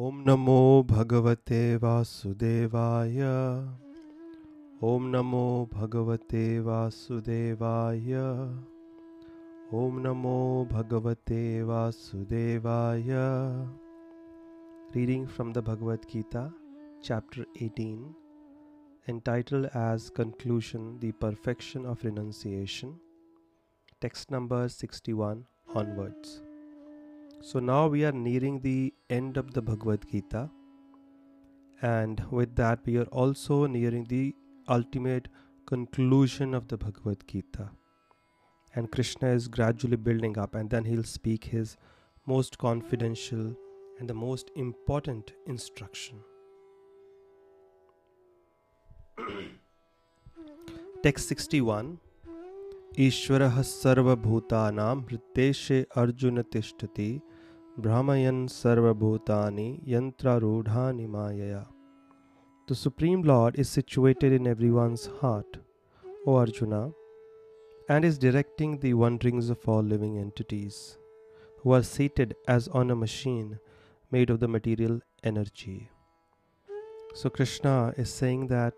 ॐ नमो भगवते वासुदेवाय ॐ नमो भगवते वासुदेवाय ॐ नमो भगवते वासुदेवाय Reading from the Bhagavad Gita, chapter 18, entitled as Conclusion The Perfection of Renunciation, text number 61 onwards. So now we are nearing the end of the Bhagavad Gita, and with that, we are also nearing the ultimate conclusion of the Bhagavad Gita. And Krishna is gradually building up, and then he'll speak his most confidential and the most important instruction. Text 61 ईश्वरः सर्वभूतानां हृद्देशे अर्जुन तिष्ठति Brahmayan Sarvabhutani Yantra Rudhani Mayaya. The Supreme Lord is situated in everyone's heart, O Arjuna, and is directing the wanderings of all living entities, who are seated as on a machine made of the material energy. So, Krishna is saying that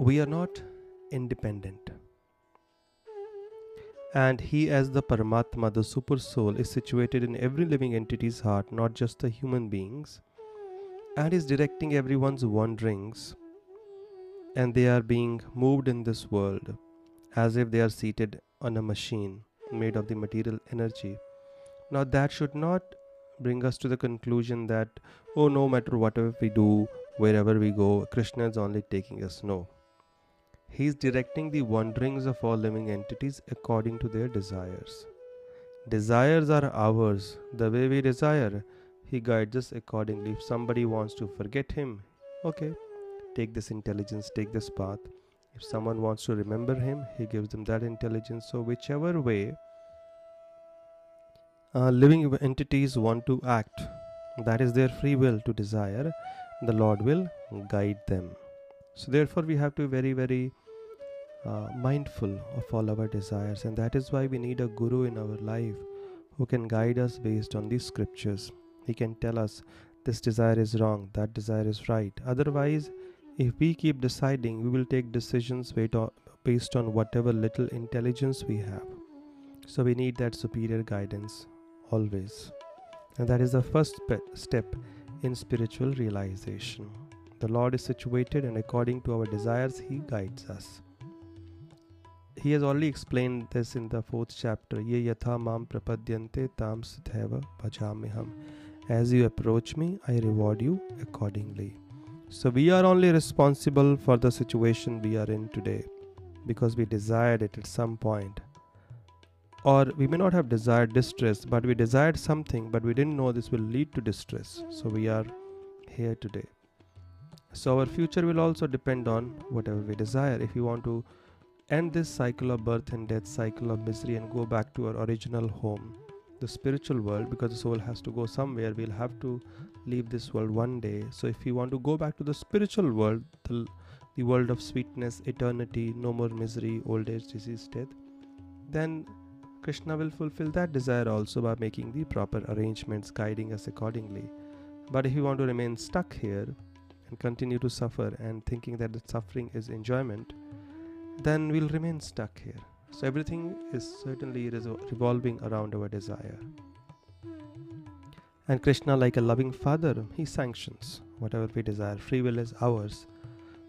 we are not independent. And he, as the Paramatma, the Super Soul, is situated in every living entity's heart, not just the human beings, and is directing everyone's wanderings, and they are being moved in this world as if they are seated on a machine made of the material energy. Now, that should not bring us to the conclusion that, oh, no matter whatever we do, wherever we go, Krishna is only taking us. No. He is directing the wanderings of all living entities according to their desires. Desires are ours. The way we desire, He guides us accordingly. If somebody wants to forget Him, okay, take this intelligence, take this path. If someone wants to remember Him, He gives them that intelligence. So, whichever way uh, living entities want to act, that is their free will to desire, the Lord will guide them. So, therefore, we have to very, very uh, mindful of all our desires, and that is why we need a guru in our life who can guide us based on these scriptures. He can tell us this desire is wrong, that desire is right. Otherwise, if we keep deciding, we will take decisions based on whatever little intelligence we have. So, we need that superior guidance always. And that is the first step in spiritual realization. The Lord is situated, and according to our desires, He guides us. He has already explained this in the fourth chapter. Ye yatha mam prapadyante tam bhajamiham. As you approach me, I reward you accordingly. So we are only responsible for the situation we are in today because we desired it at some point. Or we may not have desired distress, but we desired something, but we didn't know this will lead to distress. So we are here today. So our future will also depend on whatever we desire. If you want to end this cycle of birth and death, cycle of misery, and go back to our original home, the spiritual world, because the soul has to go somewhere, we'll have to leave this world one day. So, if we want to go back to the spiritual world, the, the world of sweetness, eternity, no more misery, old age, disease, death, then Krishna will fulfill that desire also by making the proper arrangements, guiding us accordingly. But if we want to remain stuck here and continue to suffer and thinking that the suffering is enjoyment, then we'll remain stuck here. So everything is certainly revolving around our desire. And Krishna, like a loving father, he sanctions whatever we desire. Free will is ours.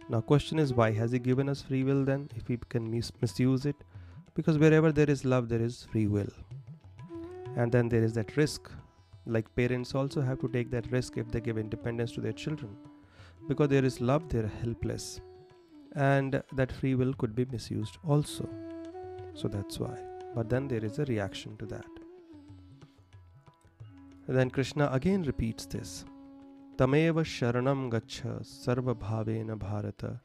Now, question is why has he given us free will then? If we can mis- misuse it, because wherever there is love, there is free will, and then there is that risk. Like parents also have to take that risk if they give independence to their children, because there is love, they are helpless, and that free will could be misused also. So that's why. But then there is a reaction to that. then Krishna again repeats this. Tameva sharanam gacha sarva bhavena bharata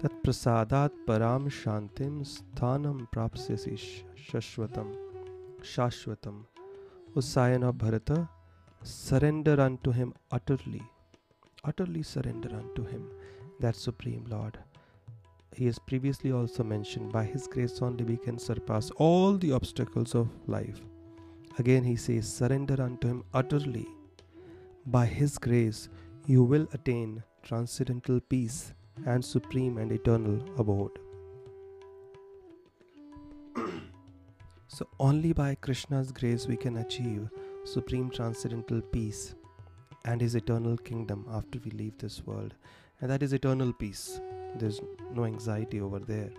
tat prasadat param shantim sthanam prapsyasi shashvatam shashvatam Usayana Bharata surrender unto him utterly utterly surrender unto him that supreme lord he has previously also mentioned by his grace only we can surpass all the obstacles of life again he says surrender unto him utterly By His grace, you will attain transcendental peace and supreme and eternal abode. so, only by Krishna's grace we can achieve supreme transcendental peace and His eternal kingdom after we leave this world. And that is eternal peace. There's no anxiety over there.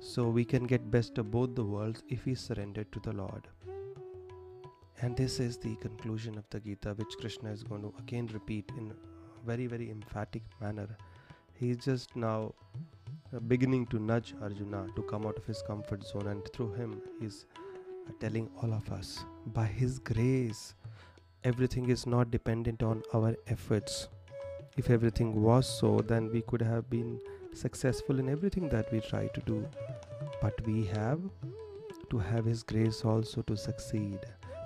So we can get best of both the worlds if we surrender to the Lord. And this is the conclusion of the Gita, which Krishna is going to again repeat in a very, very emphatic manner. He's just now uh, beginning to nudge Arjuna to come out of his comfort zone, and through him, he's uh, telling all of us by his grace, everything is not dependent on our efforts. If everything was so, then we could have been successful in everything that we try to do. But we have to have His grace also to succeed,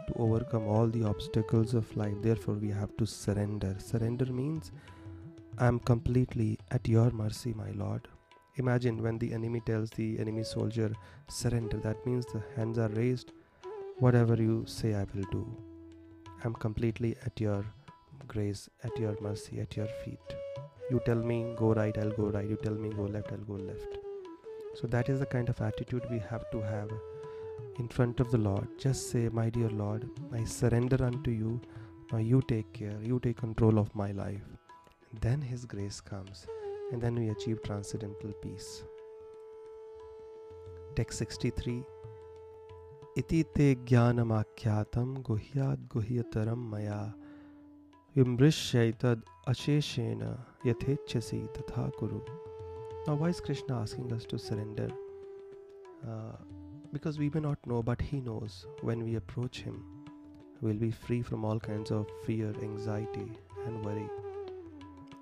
to overcome all the obstacles of life. Therefore, we have to surrender. Surrender means I am completely at your mercy, my Lord. Imagine when the enemy tells the enemy soldier, surrender, that means the hands are raised. Whatever you say, I will do. I'm completely at your grace at your mercy, at your feet. You tell me, go right, I'll go right. You tell me, go left, I'll go left. So that is the kind of attitude we have to have in front of the Lord. Just say, My dear Lord, I surrender unto you. Now you take care, you take control of my life. Then His grace comes, and then we achieve transcendental peace. Text 63 Iti te jnanam akhyatam guhyat maya Vimrishyaitad Asheshena Yathechasi Tatha Kuru. Now, why is Krishna asking us to surrender? Uh, because we may not know, but He knows when we approach Him, we'll be free from all kinds of fear, anxiety, and worry.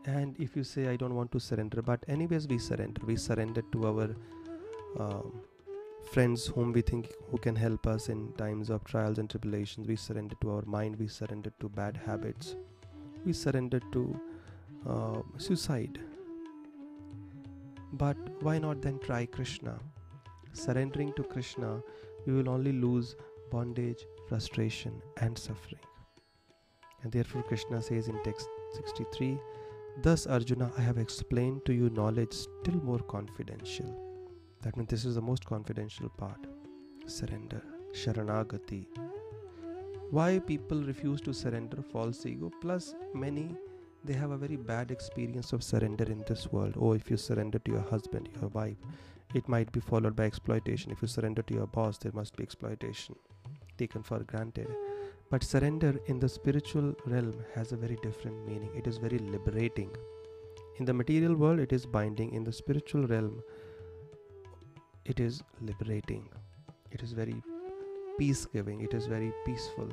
And if you say, I don't want to surrender, but anyways, we surrender. We surrender to our um, friends whom we think who can help us in times of trials and tribulations. We surrender to our mind, we surrender to bad habits we surrender to uh, suicide but why not then try krishna surrendering to krishna we will only lose bondage frustration and suffering and therefore krishna says in text 63 thus arjuna i have explained to you knowledge still more confidential that means this is the most confidential part. Surrender. Sharanagati. Why people refuse to surrender false ego? Plus, many they have a very bad experience of surrender in this world. Oh, if you surrender to your husband, your wife, it might be followed by exploitation. If you surrender to your boss, there must be exploitation taken for granted. But surrender in the spiritual realm has a very different meaning. It is very liberating. In the material world, it is binding. In the spiritual realm, it is liberating it is very peace giving it is very peaceful.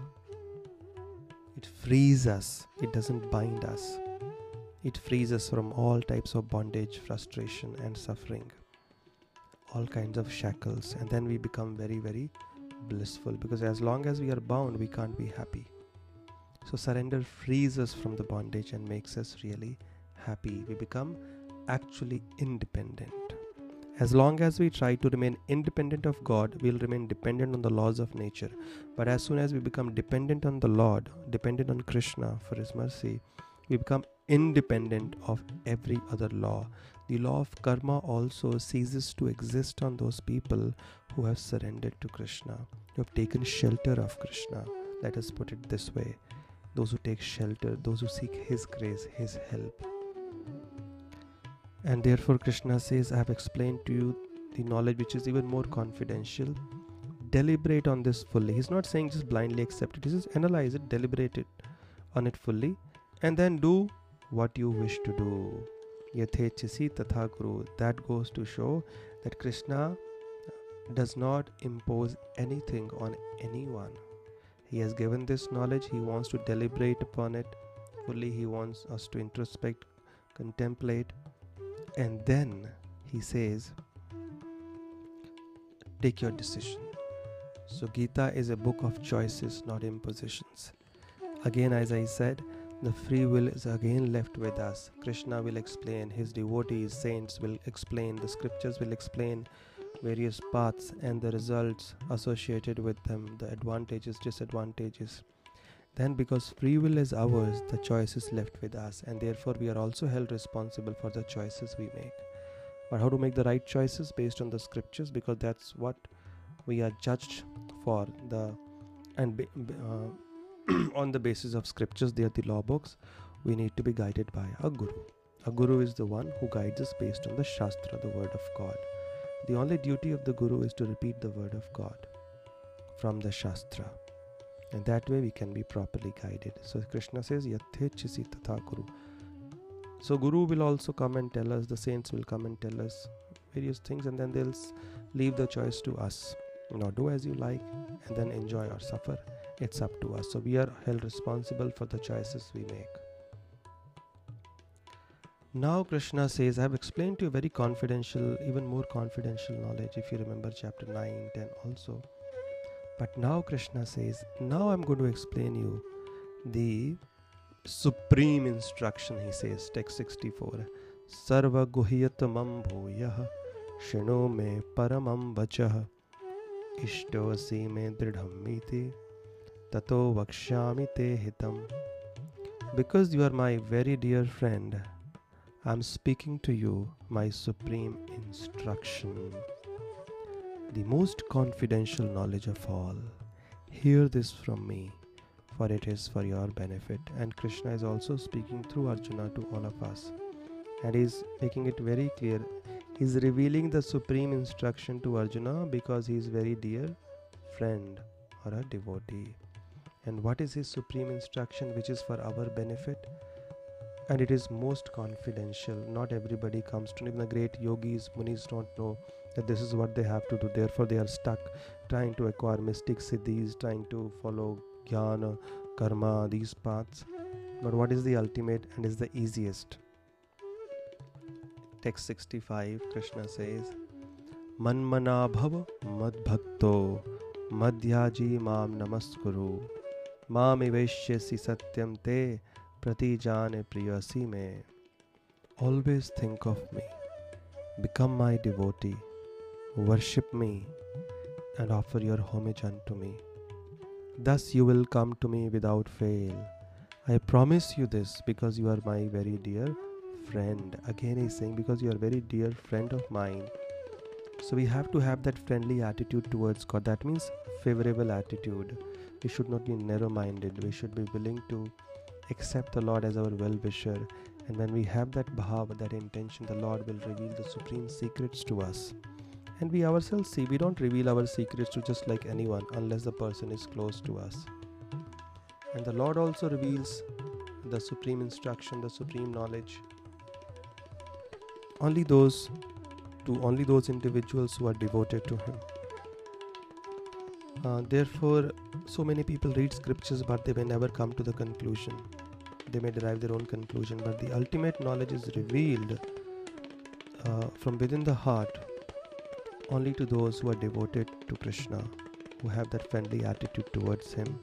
It frees us. It doesn't bind us. It frees us from all types of bondage frustration and suffering. All kinds of shackles. And then we become very very blissful. Because as long as we are bound we can't be happy. So surrender frees us from the bondage and makes us really happy. We become actually independent as long as we try to remain independent of God, we'll remain dependent on the laws of nature. But as soon as we become dependent on the Lord, dependent on Krishna for His mercy, we become independent of every other law. The law of karma also ceases to exist on those people who have surrendered to Krishna, who have taken shelter of Krishna. Let us put it this way those who take shelter, those who seek His grace, His help. And therefore, Krishna says, I have explained to you the knowledge which is even more confidential. Deliberate on this fully. He's not saying just blindly accept it, he says analyze it, deliberate it on it fully, and then do what you wish to do. That goes to show that Krishna does not impose anything on anyone. He has given this knowledge, he wants to deliberate upon it fully, he wants us to introspect, contemplate, and then he says, Take your decision. So, Gita is a book of choices, not impositions. Again, as I said, the free will is again left with us. Krishna will explain, his devotees, saints will explain, the scriptures will explain various paths and the results associated with them, the advantages, disadvantages. Then because free will is ours, the choice is left with us, and therefore we are also held responsible for the choices we make. But how to make the right choices based on the scriptures? Because that's what we are judged for the and uh, on the basis of scriptures, they are the law books. We need to be guided by a guru. A guru is the one who guides us based on the Shastra, the word of God. The only duty of the guru is to repeat the word of God from the Shastra. And that way we can be properly guided. So Krishna says, Yathechisi tatha guru. So Guru will also come and tell us, the saints will come and tell us various things, and then they'll leave the choice to us. you Now do as you like and then enjoy or suffer. It's up to us. So we are held responsible for the choices we make. Now Krishna says, I have explained to you very confidential, even more confidential knowledge if you remember chapter 9, 10 also. But now Krishna says, now I'm going to explain you the supreme instruction, he says, text 64. Sarva guhyatamam bhuyah shino me paramam vachah ishtosi me dridhamiti tato vakshami te hitam. Because you are my very dear friend, I am speaking to you my supreme instruction, the most confidential knowledge of all. Hear this from me, for it is for your benefit. And Krishna is also speaking through Arjuna to all of us, and is making it very clear. He is revealing the supreme instruction to Arjuna because he is very dear friend or a devotee. And what is his supreme instruction which is for our benefit? And it is most confidential. Not everybody comes to even the great yogis, munis don't know that this is what they have to do. Therefore, they are stuck trying to acquire mystic siddhis, trying to follow jnana, karma, these paths. But what is the ultimate and is the easiest? Text 65, Krishna says, Manmana bhava madbhakto madhyaji mam namaskuru mam iveshyasi satyam te Pratijane Priyasi me. Always think of me. Become my devotee. Worship me and offer your homage unto me. Thus you will come to me without fail. I promise you this because you are my very dear friend. Again, he's saying, because you are very dear friend of mine. So we have to have that friendly attitude towards God. That means favorable attitude. We should not be narrow minded. We should be willing to accept the Lord as our well wisher. And when we have that bhav, that intention, the Lord will reveal the supreme secrets to us. And we ourselves see, we don't reveal our secrets to just like anyone unless the person is close to us. And the Lord also reveals the supreme instruction, the supreme knowledge. Only those to only those individuals who are devoted to Him. Uh, therefore, so many people read scriptures but they may never come to the conclusion they may derive their own conclusion but the ultimate knowledge is revealed uh, from within the heart only to those who are devoted to krishna who have that friendly attitude towards him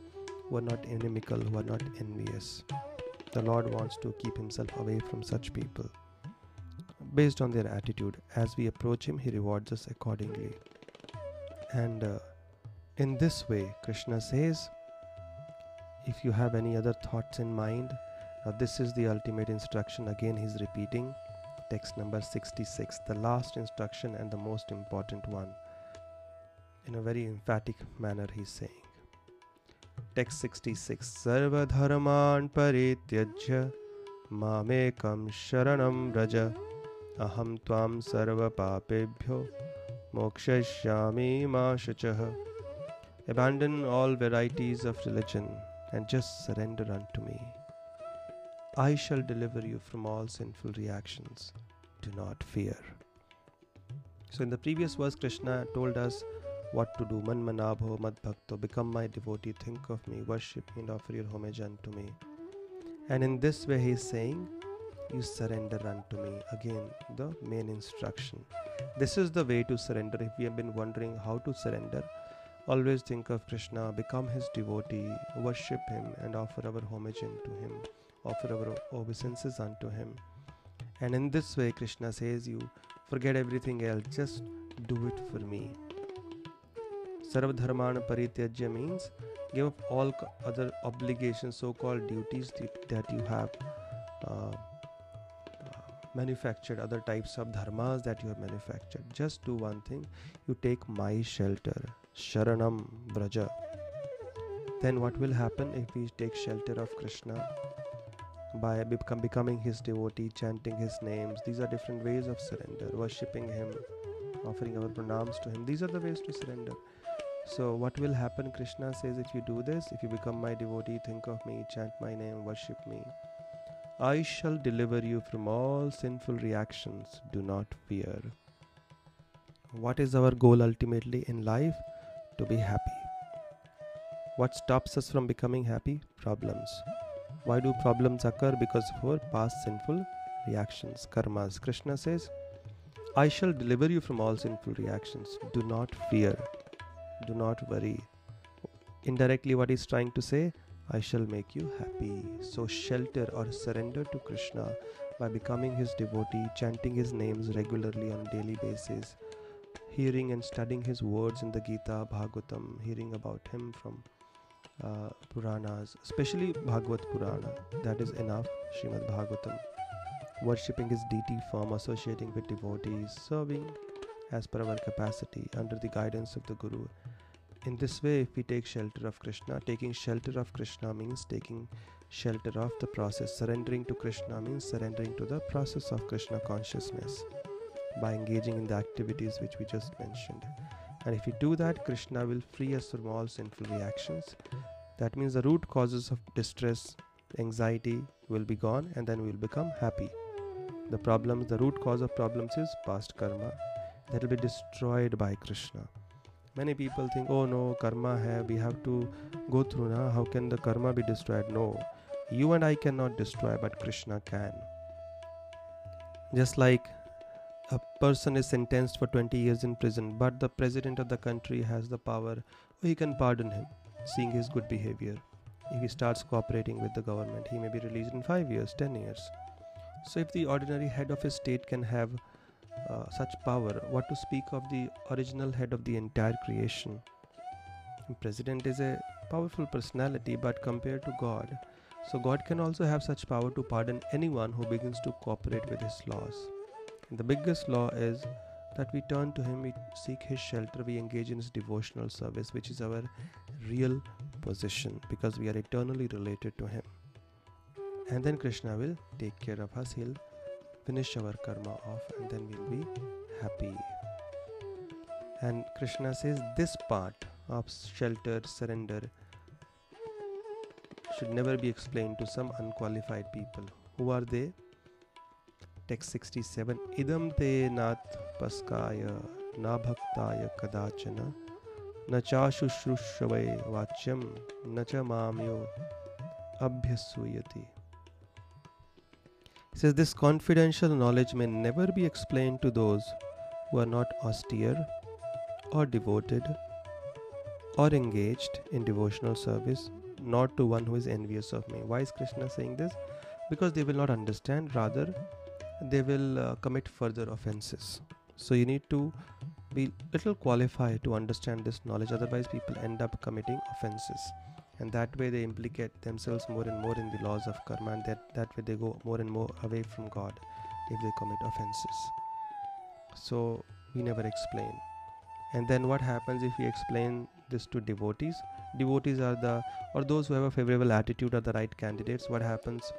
who are not inimical who are not envious. The lord wants to keep himself away from such people. Based on their attitude as we approach him he rewards us accordingly. And uh, in this way, Krishna says, if you have any other thoughts in mind, now this is the ultimate instruction. Again, he's repeating text number 66, the last instruction and the most important one. In a very emphatic manner, he's saying. Text 66 Sarva dharman parityajya mamekam sharanam raja aham tvam sarva papebhyo mokshashyami ma shachah Abandon all varieties of religion and just surrender unto me. I shall deliver you from all sinful reactions. Do not fear. So, in the previous verse, Krishna told us what to do. Man manabho mad bhakto, become my devotee, think of me, worship me, and offer your homage unto me. And in this way, he is saying, You surrender unto me. Again, the main instruction. This is the way to surrender. If we have been wondering how to surrender, Always think of Krishna, become his devotee, worship him, and offer our homage unto him, offer our obeisances unto him. And in this way, Krishna says, You forget everything else, just do it for me. Sarvadharmana parityajya means give up all other obligations so called duties that, you have uh, manufactured other types of dharmas that you have manufactured just do one thing you take my shelter sharanam braja then what will happen if we take shelter of krishna by becoming his devotee chanting his names these are different ways of surrender worshipping him offering our pranams to him these are the ways to surrender so what will happen krishna says if you do this if you become my devotee think of me chant my name worship me I shall deliver you from all sinful reactions. Do not fear. What is our goal ultimately in life? To be happy. What stops us from becoming happy? Problems. Why do problems occur? Because of our past sinful reactions, karmas. Krishna says, I shall deliver you from all sinful reactions. Do not fear. Do not worry. Indirectly, what he's trying to say? I shall make you happy. So shelter or surrender to Krishna by becoming his devotee, chanting his names regularly on daily basis, hearing and studying his words in the Gita, Bhagavatam, hearing about him from uh, Puranas, especially Bhagavad Purana. That is enough, Srimad Bhagavatam. Worshipping his deity form, associating with devotees, serving as per our capacity under the guidance of the Guru in this way, if we take shelter of Krishna, taking shelter of Krishna means taking shelter of the process. Surrendering to Krishna means surrendering to the process of Krishna consciousness by engaging in the activities which we just mentioned. And if we do that, Krishna will free us from all sinful reactions. That means the root causes of distress, anxiety will be gone, and then we will become happy. The problems, the root cause of problems is past karma. That will be destroyed by Krishna. Many people think oh no karma hai we have to go through now how can the karma be destroyed? No. You and i cannot destroy but krishna can. Just like a person is sentenced for 20 years in prison but the president of the country has the power he can pardon him seeing his good behavior if he starts cooperating with the government he may be released in 5 years 10 years so if the ordinary head of a state can have uh, such power, what to speak of the original head of the entire creation? President is a powerful personality, but compared to God, so God can also have such power to pardon anyone who begins to cooperate with His laws. The biggest law is that we turn to Him, we seek His shelter, we engage in His devotional service, which is our real position because we are eternally related to Him. And then Krishna will take care of us, He'll finish our karma off and then we'll be happy. And Krishna says this part of shelter, surrender should never be explained to some unqualified people. Who are they? Text 67 Idam te nat paskaya na bhaktaya kadachana na chashushrushvay vachyam na cha mamyo abhyasuyati says this confidential knowledge may never be explained to those who are not austere or devoted or engaged in devotional service, not to one who is envious of me. Why is Krishna saying this? Because they will not understand, rather, they will uh, commit further offenses. So you need to be little qualified to understand this knowledge, otherwise, people end up committing offenses. And that way they implicate themselves more and more in the laws of karma and that, that way they go more and more away from god if they commit offenses. So we never explain. And then what happens if we explain this to devotees? Devotees are the or those who have a favorable attitude are the right candidates. What happens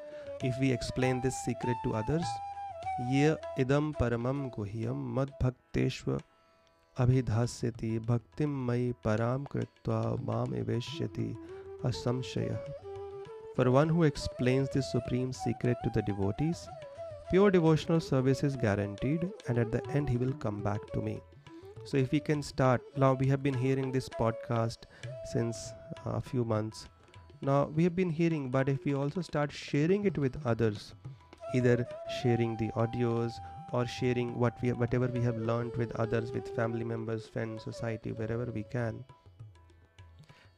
if we explain this secret to others ये इदम परम गुह्यम मद्भक्तेष्व अभिधास्यति भक्तिम मई पराम कृत्वा माम इवेश्यति असंशयः। For one who explains this supreme secret to the devotees pure devotional service is guaranteed and at the end he will come back to me so if you can start now we have been hearing this podcast since few months now we have been hearing but if you also start sharing it with others either sharing the audios or sharing what we whatever we have learned with others, with family members, friends, society, wherever we can,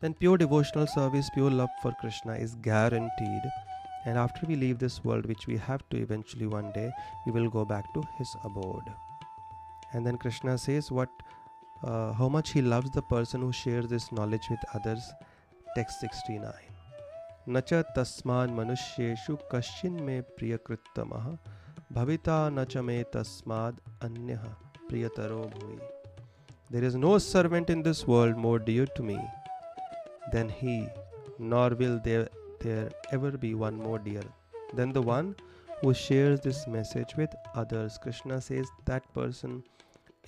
then pure devotional service, pure love for Krishna is guaranteed. And after we leave this world, which we have to eventually one day, we will go back to his abode. And then Krishna says what uh, how much he loves the person who shares this knowledge with others. Text 69. न च तस्मान् मनुष्येषु कश्चिन् मे प्रियकृत्तमः, भविता न च मे तस्माद् अन्यः प्रियतरो भूमि there is no servant in this world more dear to me than he nor will the there ever be one more dear than the one who shares this message with others Krishna says that person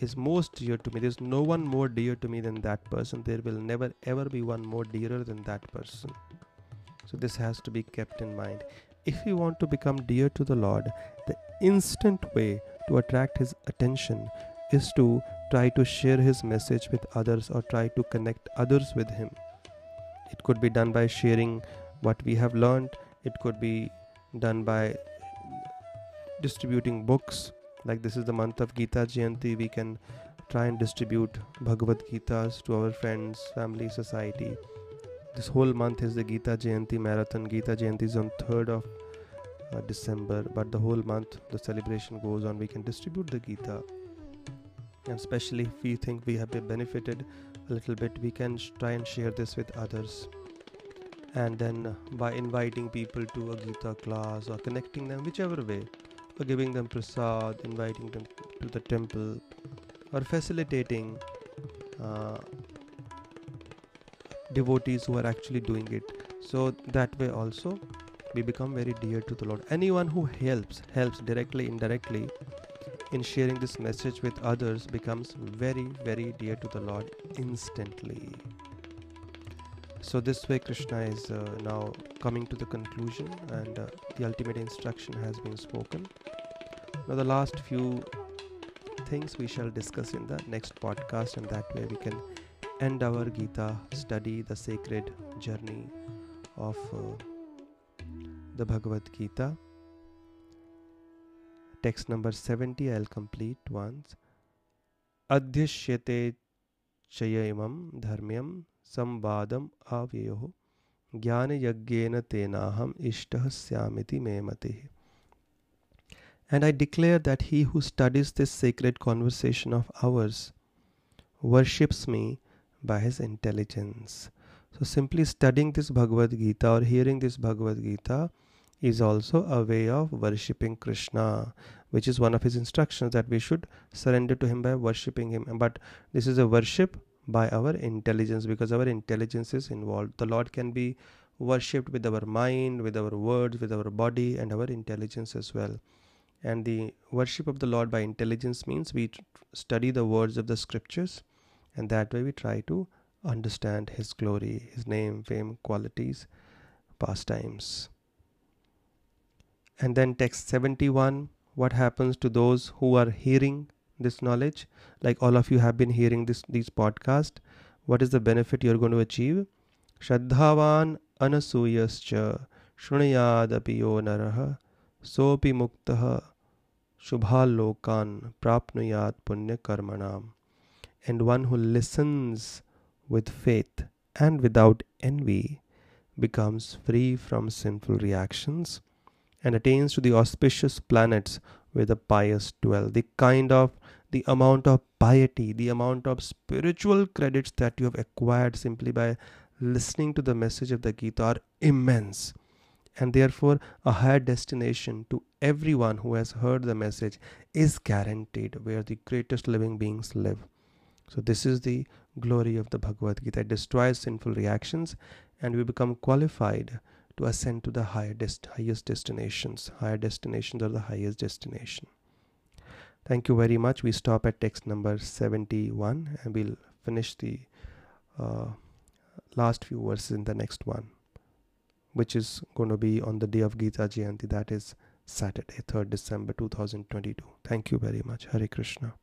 is most dear to me this no one more dear to me than that person there will never ever be one more dear than that person So this has to be kept in mind. If you want to become dear to the Lord, the instant way to attract his attention is to try to share his message with others or try to connect others with him. It could be done by sharing what we have learned, it could be done by distributing books. Like this is the month of Gita Jayanti, we can try and distribute Bhagavad Gitas to our friends, family, society. This whole month is the Gita Jayanti marathon. Gita Jayanti is on 3rd of uh, December, but the whole month the celebration goes on. We can distribute the Gita and especially if we think we have been benefited a little bit we can sh- try and share this with others and then uh, by inviting people to a gita class or connecting them whichever way or giving them prasad inviting them to the temple or facilitating uh, devotees who are actually doing it so that way also we become very dear to the lord anyone who helps helps directly indirectly in sharing this message with others becomes very, very dear to the Lord instantly. So, this way, Krishna is uh, now coming to the conclusion, and uh, the ultimate instruction has been spoken. Now, the last few things we shall discuss in the next podcast, and that way we can end our Gita study, the sacred journey of uh, the Bhagavad Gita text number 70 i'll complete once adhyashyate chayamam dharmyam samvadam avyoh ज्ञान यज्ञेन तेनाहम इष्टः स्यामिति मे मतिः And I declare that he who studies this sacred conversation of ours worships me by his intelligence. So simply studying this Bhagavad Gita or hearing this Bhagavad Gita is also a way of worshipping Krishna, which is one of his instructions that we should surrender to him by worshipping him. But this is a worship by our intelligence because our intelligence is involved. The Lord can be worshipped with our mind, with our words, with our body, and our intelligence as well. And the worship of the Lord by intelligence means we study the words of the scriptures, and that way we try to understand His glory, His name, fame, qualities, pastimes. And then text 71 what happens to those who are hearing this knowledge? Like all of you have been hearing this these podcasts. What is the benefit you're going to achieve? Shraddhavan anasuyascha shrunayadapi yo narah sopi muktah shubhalokan prapnuyat punya karmanam. And one who listens with faith and without envy becomes free from sinful reactions and attains to the auspicious planets where the pious dwell. The kind of the amount of piety, the amount of spiritual credits that you have acquired simply by listening to the message of the Gita are immense. And therefore, a higher destination to everyone who has heard the message is guaranteed where the greatest living beings live. So, this is the glory of the Bhagavad Gita. It destroys sinful reactions, and we become qualified to ascend to the higher dest- highest destinations. Higher destinations are the highest destination. Thank you very much. We stop at text number 71 and we'll finish the uh, last few verses in the next one, which is going to be on the day of Gita Jayanti, that is Saturday, 3rd December 2022. Thank you very much. Hare Krishna.